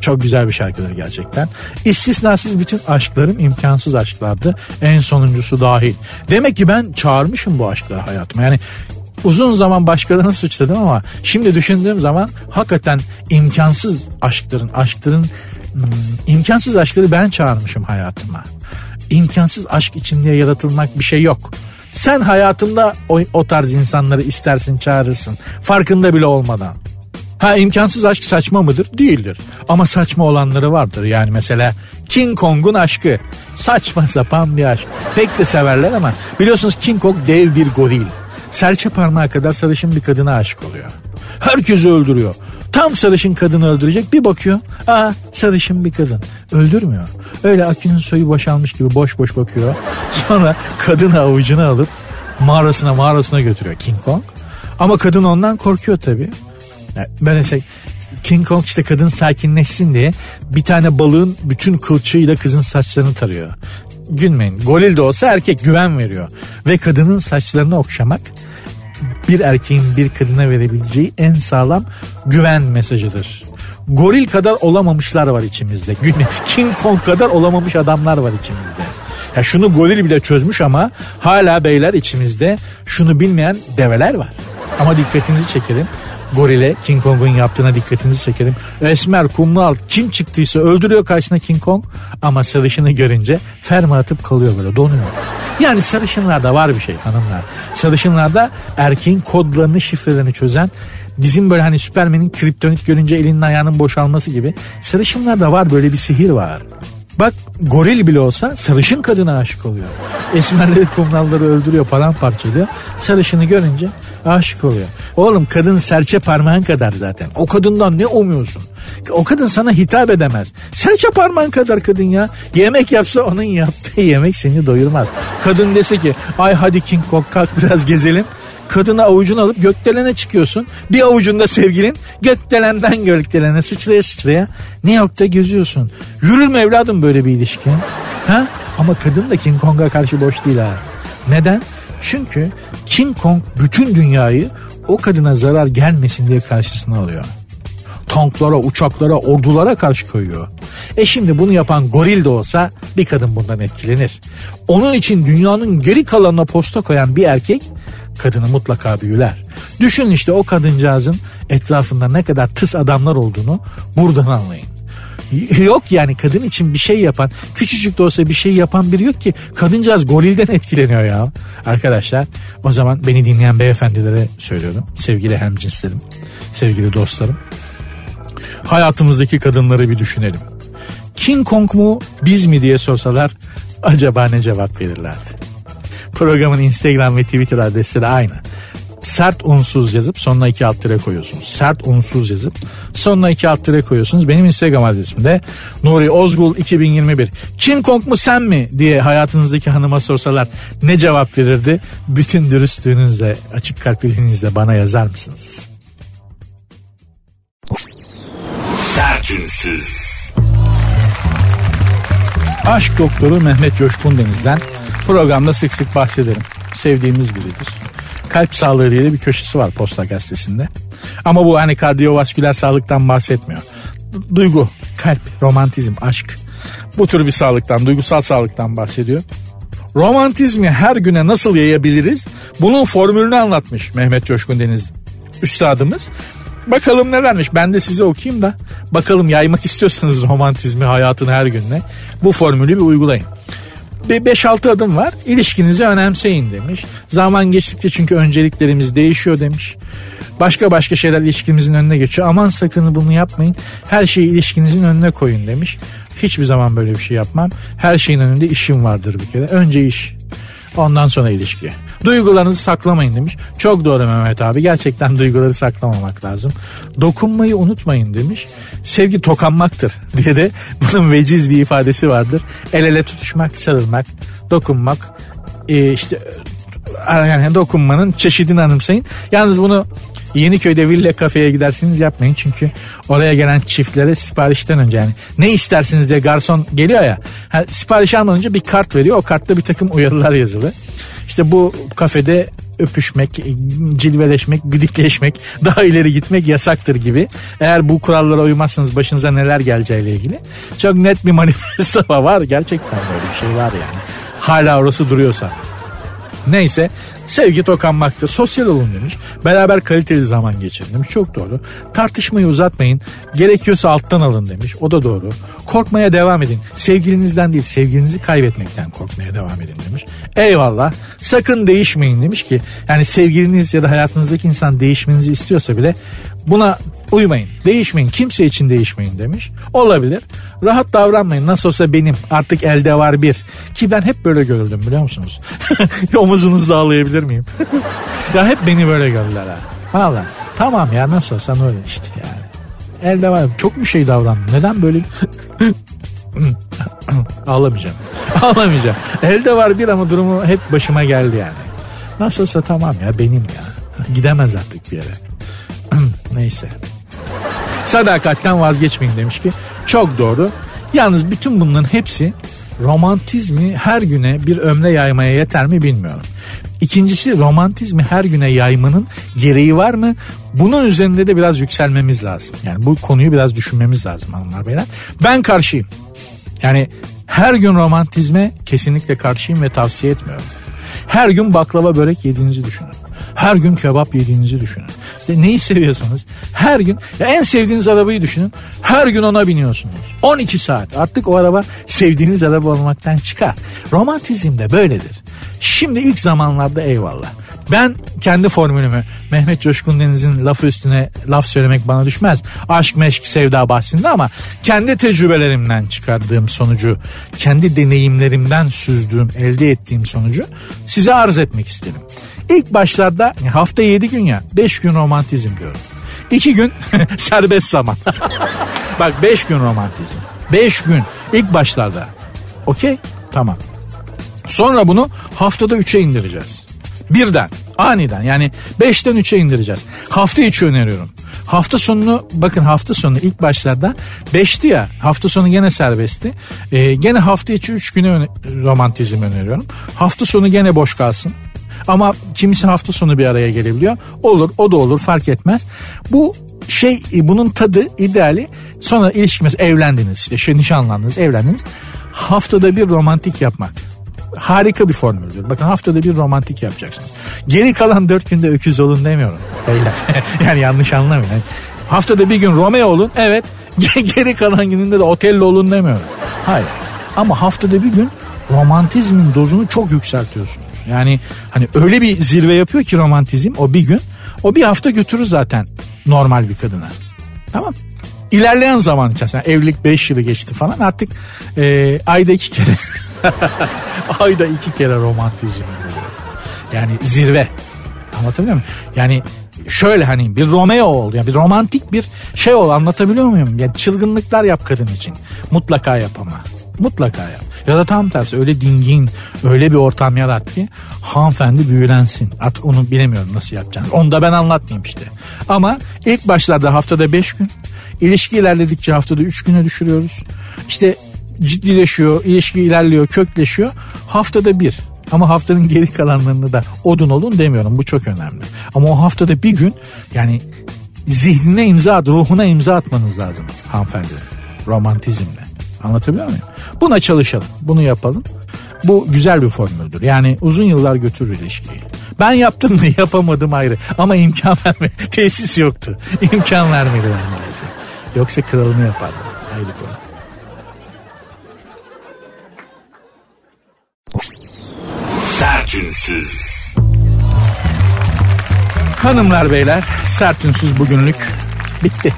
Çok güzel bir şarkıdır gerçekten. İstisnasız bütün aşklarım imkansız aşklardı. En sonuncusu dahil. Demek ki ben çağırmışım bu aşkları hayatıma. Yani uzun zaman başkalarını suçladım ama şimdi düşündüğüm zaman hakikaten imkansız aşkların, aşkların hmm, imkansız aşkları ben çağırmışım hayatıma. İmkansız aşk için diye yaratılmak bir şey yok. Sen hayatında o, o tarz insanları istersin çağırırsın. Farkında bile olmadan. Ha imkansız aşk saçma mıdır? Değildir. Ama saçma olanları vardır. Yani mesela King Kong'un aşkı. Saçma sapan bir aşk. Pek de severler ama biliyorsunuz King Kong dev bir goril. Serçe parmağı kadar sarışın bir kadına aşık oluyor. Herkesi öldürüyor. Tam sarışın kadını öldürecek bir bakıyor. Aa sarışın bir kadın. Öldürmüyor. Öyle akünün soyu boşalmış gibi boş boş bakıyor. Sonra kadını avucuna alıp mağarasına mağarasına götürüyor King Kong. Ama kadın ondan korkuyor tabii. Böyle şey King Kong işte kadın sakinleşsin diye bir tane balığın bütün kılçığıyla kızın saçlarını tarıyor. Gülmeyin. Goril de olsa erkek güven veriyor. Ve kadının saçlarını okşamak bir erkeğin bir kadına verebileceği en sağlam güven mesajıdır. Goril kadar olamamışlar var içimizde. King Kong kadar olamamış adamlar var içimizde. Ya şunu goril bile çözmüş ama hala beyler içimizde şunu bilmeyen develer var. Ama dikkatinizi çekelim. Gorile King Kong'un yaptığına dikkatinizi çekelim. Esmer, kumral kim çıktıysa öldürüyor karşısına King Kong ama sarışını görünce ferma atıp kalıyor böyle donuyor. Yani sarışınlarda var bir şey hanımlar. Sarışınlarda erkeğin kodlarını şifrelerini çözen bizim böyle hani Süpermen'in kriptonit görünce elinin ayağının boşalması gibi sarışınlarda var böyle bir sihir var. Bak goril bile olsa sarışın kadına aşık oluyor. Esmerleri kumralları öldürüyor paramparça ediyor. Sarışını görünce aşık oluyor. Oğlum kadın serçe parmağın kadar zaten. O kadından ne umuyorsun? O kadın sana hitap edemez. Serçe parmağın kadar kadın ya. Yemek yapsa onun yaptığı yemek seni doyurmaz. Kadın dese ki ay hadi King Kong kalk biraz gezelim. Kadını avucuna alıp gökdelene çıkıyorsun. Bir avucunda sevgilin gökdelenden gökdelene sıçraya sıçraya New York'ta geziyorsun. Yürür mü evladım böyle bir ilişki? Ha? Ama kadın da King Kong'a karşı boş değil ha. Neden? Çünkü King Kong bütün dünyayı o kadına zarar gelmesin diye karşısına alıyor. Tanklara, uçaklara, ordulara karşı koyuyor. E şimdi bunu yapan goril de olsa bir kadın bundan etkilenir. Onun için dünyanın geri kalanına posta koyan bir erkek kadını mutlaka büyüler. Düşün işte o kadıncağızın etrafında ne kadar tıs adamlar olduğunu buradan anlayın. Yok yani kadın için bir şey yapan küçücük de olsa bir şey yapan biri yok ki kadıncağız gorilden etkileniyor ya. Arkadaşlar o zaman beni dinleyen beyefendilere söylüyorum sevgili hemcinslerim sevgili dostlarım hayatımızdaki kadınları bir düşünelim. King Kong mu biz mi diye sorsalar acaba ne cevap verirlerdi? Programın Instagram ve Twitter adresleri aynı. Sert unsuz yazıp sonuna iki alt tire koyuyorsunuz. Sert unsuz yazıp sonuna iki alt tire koyuyorsunuz. Benim Instagram adresim de Nuri Ozgul 2021. King Kong mu sen mi diye hayatınızdaki hanıma sorsalar ne cevap verirdi? Bütün dürüstlüğünüzle açık kalpliliğinizle bana yazar mısınız? Sertünsüz. Aşk doktoru Mehmet Coşkun Deniz'den programda sık sık bahsederim. Sevdiğimiz biridir. Kalp sağlığı diye bir köşesi var Posta Gazetesi'nde. Ama bu hani kardiyovasküler sağlıktan bahsetmiyor. Duygu, kalp, romantizm, aşk. Bu tür bir sağlıktan, duygusal sağlıktan bahsediyor. Romantizmi her güne nasıl yayabiliriz? Bunun formülünü anlatmış Mehmet Coşkun Deniz üstadımız. Bakalım nelermiş ben de size okuyayım da bakalım yaymak istiyorsanız romantizmi hayatın her gününe bu formülü bir uygulayın. Bir 5-6 adım var. İlişkinizi önemseyin demiş. Zaman geçtikçe çünkü önceliklerimiz değişiyor demiş. Başka başka şeyler ilişkimizin önüne geçiyor. Aman sakın bunu yapmayın. Her şeyi ilişkinizin önüne koyun demiş. Hiçbir zaman böyle bir şey yapmam. Her şeyin önünde işim vardır bir kere. Önce iş. Ondan sonra ilişki. Duygularınızı saklamayın demiş. Çok doğru Mehmet abi. Gerçekten duyguları saklamamak lazım. Dokunmayı unutmayın demiş. Sevgi tokanmaktır diye de bunun veciz bir ifadesi vardır. El ele tutuşmak, sarılmak, dokunmak, e, işte yani dokunmanın çeşidini anımsayın. Yalnız bunu Yeniköy'de villa kafeye gidersiniz yapmayın çünkü oraya gelen çiftlere siparişten önce yani ne istersiniz diye garson geliyor ya ha, sipariş almadan önce bir kart veriyor o kartta bir takım uyarılar yazılı. İşte bu kafede öpüşmek, cilveleşmek, güdükleşmek, daha ileri gitmek yasaktır gibi. Eğer bu kurallara uymazsanız başınıza neler geleceğiyle ilgili çok net bir manifesto var. Gerçekten böyle bir şey var yani. Hala orası duruyorsa. Neyse sevgi tokanmaktır. Sosyal olun demiş. Beraber kaliteli zaman geçirin demiş. Çok doğru. Tartışmayı uzatmayın. Gerekiyorsa alttan alın demiş. O da doğru. Korkmaya devam edin. Sevgilinizden değil sevgilinizi kaybetmekten korkmaya devam edin demiş. Eyvallah. Sakın değişmeyin demiş ki yani sevgiliniz ya da hayatınızdaki insan değişmenizi istiyorsa bile buna uymayın. Değişmeyin. Kimse için değişmeyin demiş. Olabilir. Rahat davranmayın. Nasıl olsa benim. Artık elde var bir. Ki ben hep böyle görüldüm biliyor musunuz? Omuzunuzda ağlayabilir miyim? ya hep beni böyle gördüler ha. Valla. Tamam ya nasıl olsa öyle işte yani. elde var. Çok mu şey davrandım? Neden böyle Ağlamayacağım. Ağlamayacağım. Elde var bir ama durumu hep başıma geldi yani. Nasılsa tamam ya benim ya. Gidemez artık bir yere. Neyse. Sadakatten vazgeçmeyin demiş ki. Çok doğru. Yalnız bütün bunların hepsi romantizmi her güne bir ömre yaymaya yeter mi bilmiyorum. İkincisi romantizmi her güne yaymanın gereği var mı? Bunun üzerinde de biraz yükselmemiz lazım. Yani bu konuyu biraz düşünmemiz lazım hanımlar beyler. Ben karşıyım. Yani her gün romantizme kesinlikle karşıyım ve tavsiye etmiyorum. Her gün baklava börek yediğinizi düşünün. Her gün kebap yediğinizi düşünün. Ya neyi seviyorsanız her gün ya en sevdiğiniz arabayı düşünün. Her gün ona biniyorsunuz. 12 saat. Artık o araba sevdiğiniz araba olmaktan çıkar. Romantizm de böyledir. Şimdi ilk zamanlarda eyvallah. Ben kendi formülümü Mehmet Coşkun Deniz'in lafı üstüne laf söylemek bana düşmez. Aşk meşk sevda bahsinde ama kendi tecrübelerimden çıkardığım sonucu, kendi deneyimlerimden süzdüğüm, elde ettiğim sonucu size arz etmek istedim. İlk başlarda hafta 7 gün ya 5 gün romantizm diyorum. 2 gün serbest zaman. Bak 5 gün romantizm. 5 gün ilk başlarda. Okey tamam. Sonra bunu haftada 3'e indireceğiz. Birden aniden yani 5'ten 3'e indireceğiz. Hafta içi öneriyorum. Hafta sonunu bakın hafta sonu ilk başlarda 5'ti ya hafta sonu gene serbestti. Ee, gene hafta içi 3 güne öne, romantizm öneriyorum. Hafta sonu gene boş kalsın. Ama kimisi hafta sonu bir araya gelebiliyor. Olur o da olur fark etmez. Bu şey bunun tadı ideali sonra ilişki mesela evlendiniz işte şey nişanlandınız evlendiniz. Haftada bir romantik yapmak harika bir formüldür. Bakın haftada bir romantik yapacaksınız. Geri kalan dört günde öküz olun demiyorum. Beyler. yani yanlış anlamayın. Haftada bir gün Romeo olun. Evet. Geri kalan gününde de Otello olun demiyorum. Hayır. Ama haftada bir gün romantizmin dozunu çok yükseltiyorsunuz. Yani hani öyle bir zirve yapıyor ki romantizm o bir gün. O bir hafta götürür zaten normal bir kadına. Tamam. İlerleyen zaman içerisinde evlilik 5 yılı geçti falan artık e, ayda iki kere ayda iki kere romantizm Yani zirve. Anlatabiliyor muyum? Yani şöyle hani bir Romeo ol. Yani bir romantik bir şey ol anlatabiliyor muyum? Yani çılgınlıklar yap kadın için. Mutlaka yap ama. Mutlaka yap. Ya da tam tersi öyle dingin, öyle bir ortam yarat ki hanımefendi büyülensin. Artık onu bilemiyorum nasıl yapacağını. Onu da ben anlatmayayım işte. Ama ilk başlarda haftada 5 gün, ilişki ilerledikçe haftada 3 güne düşürüyoruz. İşte ciddileşiyor, ilişki ilerliyor, kökleşiyor. Haftada bir. Ama haftanın geri kalanlarını da odun olun demiyorum. Bu çok önemli. Ama o haftada bir gün yani zihnine imza at, ruhuna imza atmanız lazım hanımefendi. Romantizmle. Anlatabiliyor muyum? Buna çalışalım. Bunu yapalım. Bu güzel bir formüldür. Yani uzun yıllar götürür ilişkiyi. Ben yaptım mı yapamadım ayrı. Ama imkan verme. Tesis yoktu. İmkan vermedi maalesef. Yoksa kralını yapardım. Ayrı konu. Sertünsüz. Hanımlar beyler sertünsüz bugünlük bitti.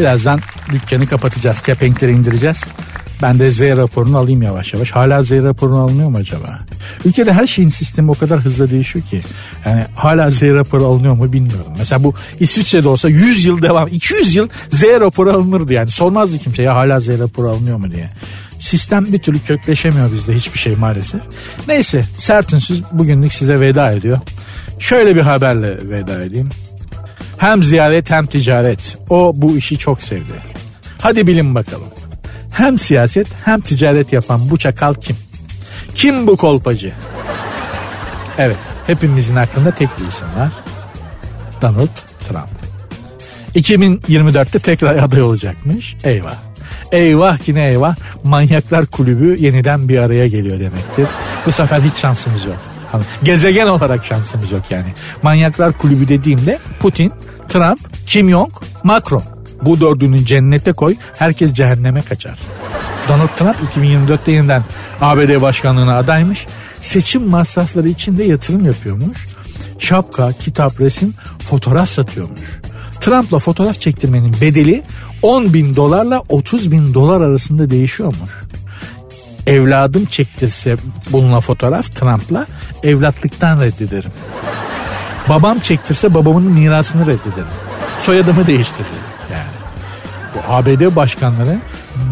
Birazdan dükkanı kapatacağız. Kepenkleri indireceğiz. Ben de Z raporunu alayım yavaş yavaş. Hala Z raporunu alınıyor mu acaba? Ülkede her şeyin sistemi o kadar hızlı değişiyor ki. Yani hala Z raporu alınıyor mu bilmiyorum. Mesela bu İsviçre'de olsa 100 yıl devam, 200 yıl Z raporu alınırdı yani. Sormazdı kimse ya hala Z raporu alınıyor mu diye. Sistem bir türlü kökleşemiyor bizde hiçbir şey maalesef. Neyse sertünsüz bugünlük size veda ediyor. Şöyle bir haberle veda edeyim. Hem ziyaret hem ticaret. O bu işi çok sevdi. Hadi bilin bakalım. Hem siyaset hem ticaret yapan bu çakal kim? Kim bu kolpacı? Evet hepimizin aklında tek bir isim var. Donald Trump. 2024'te tekrar aday olacakmış. Eyvah. Eyvah ki ne eyvah manyaklar kulübü yeniden bir araya geliyor demektir. Bu sefer hiç şansımız yok. Gezegen olarak şansımız yok yani. Manyaklar kulübü dediğimde Putin, Trump, Kim Jong, Macron. Bu dördünün cennete koy herkes cehenneme kaçar. Donald Trump 2024'te yeniden ABD başkanlığına adaymış. Seçim masrafları için de yatırım yapıyormuş. Şapka, kitap, resim, fotoğraf satıyormuş. Trump'la fotoğraf çektirmenin bedeli 10 bin dolarla 30 bin dolar arasında değişiyormuş. Evladım çektirse bununla fotoğraf Trump'la evlatlıktan reddederim. Babam çektirse babamın mirasını reddederim. Soyadımı değiştiririm. Bu ABD başkanları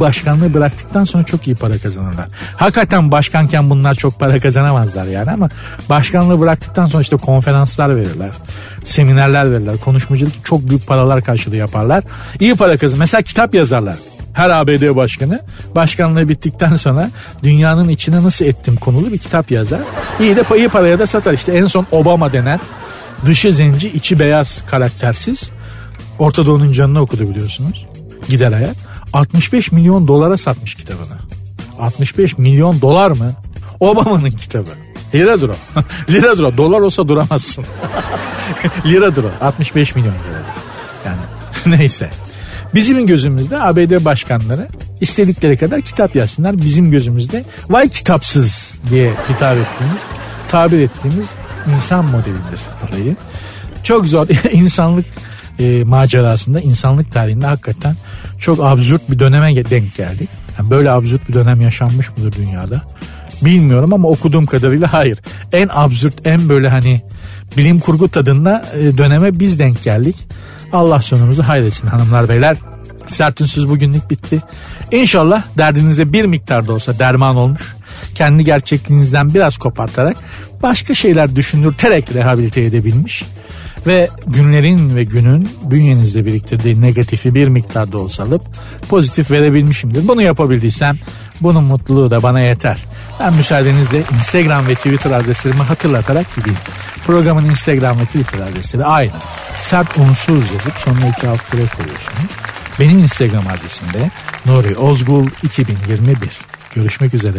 başkanlığı bıraktıktan sonra çok iyi para kazanırlar. Hakikaten başkanken bunlar çok para kazanamazlar yani ama başkanlığı bıraktıktan sonra işte konferanslar verirler. Seminerler verirler. Konuşmacılık çok büyük paralar karşılığı yaparlar. İyi para kazan. Mesela kitap yazarlar. Her ABD başkanı başkanlığı bittikten sonra dünyanın içine nasıl ettim konulu bir kitap yazar. İyi de iyi paraya da satar. İşte en son Obama denen dışı zenci içi beyaz karaktersiz Orta Doğu'nun canını okudu biliyorsunuz. Gider ayak. 65 milyon dolara satmış kitabını. 65 milyon dolar mı? Obama'nın kitabı. Liradır o. Liradır o. Dolar olsa duramazsın. Liradır o. 65 milyon lira. Yani neyse. Bizim gözümüzde ABD başkanları istedikleri kadar kitap yazsınlar. Bizim gözümüzde vay kitapsız diye hitap ettiğimiz, tabir ettiğimiz insan modelidir olayı. Çok zor insanlık e, macerasında, insanlık tarihinde hakikaten çok absürt bir döneme denk geldik. Yani böyle absürt bir dönem yaşanmış mıdır dünyada? Bilmiyorum ama okuduğum kadarıyla hayır. En absürt, en böyle hani bilim kurgu tadında e, döneme biz denk geldik. Allah sonumuzu hayretsin hanımlar beyler. Sert Ünsüz bugünlük bitti. İnşallah derdinize bir miktar da olsa derman olmuş. Kendi gerçekliğinizden biraz kopartarak başka şeyler düşündürterek rehabilite edebilmiş. Ve günlerin ve günün bünyenizde biriktirdiği negatifi bir miktar da olsa alıp pozitif verebilmişimdir. Bunu yapabildiysem bunun mutluluğu da bana yeter. Ben müsaadenizle Instagram ve Twitter adreslerimi hatırlatarak gideyim. Programın Instagram ve Twitter adresleri aynı. Sert unsuz yazıp sonuna iki alt tere koyuyorsunuz. Benim Instagram adresimde Nuri Ozgul 2021. Görüşmek üzere.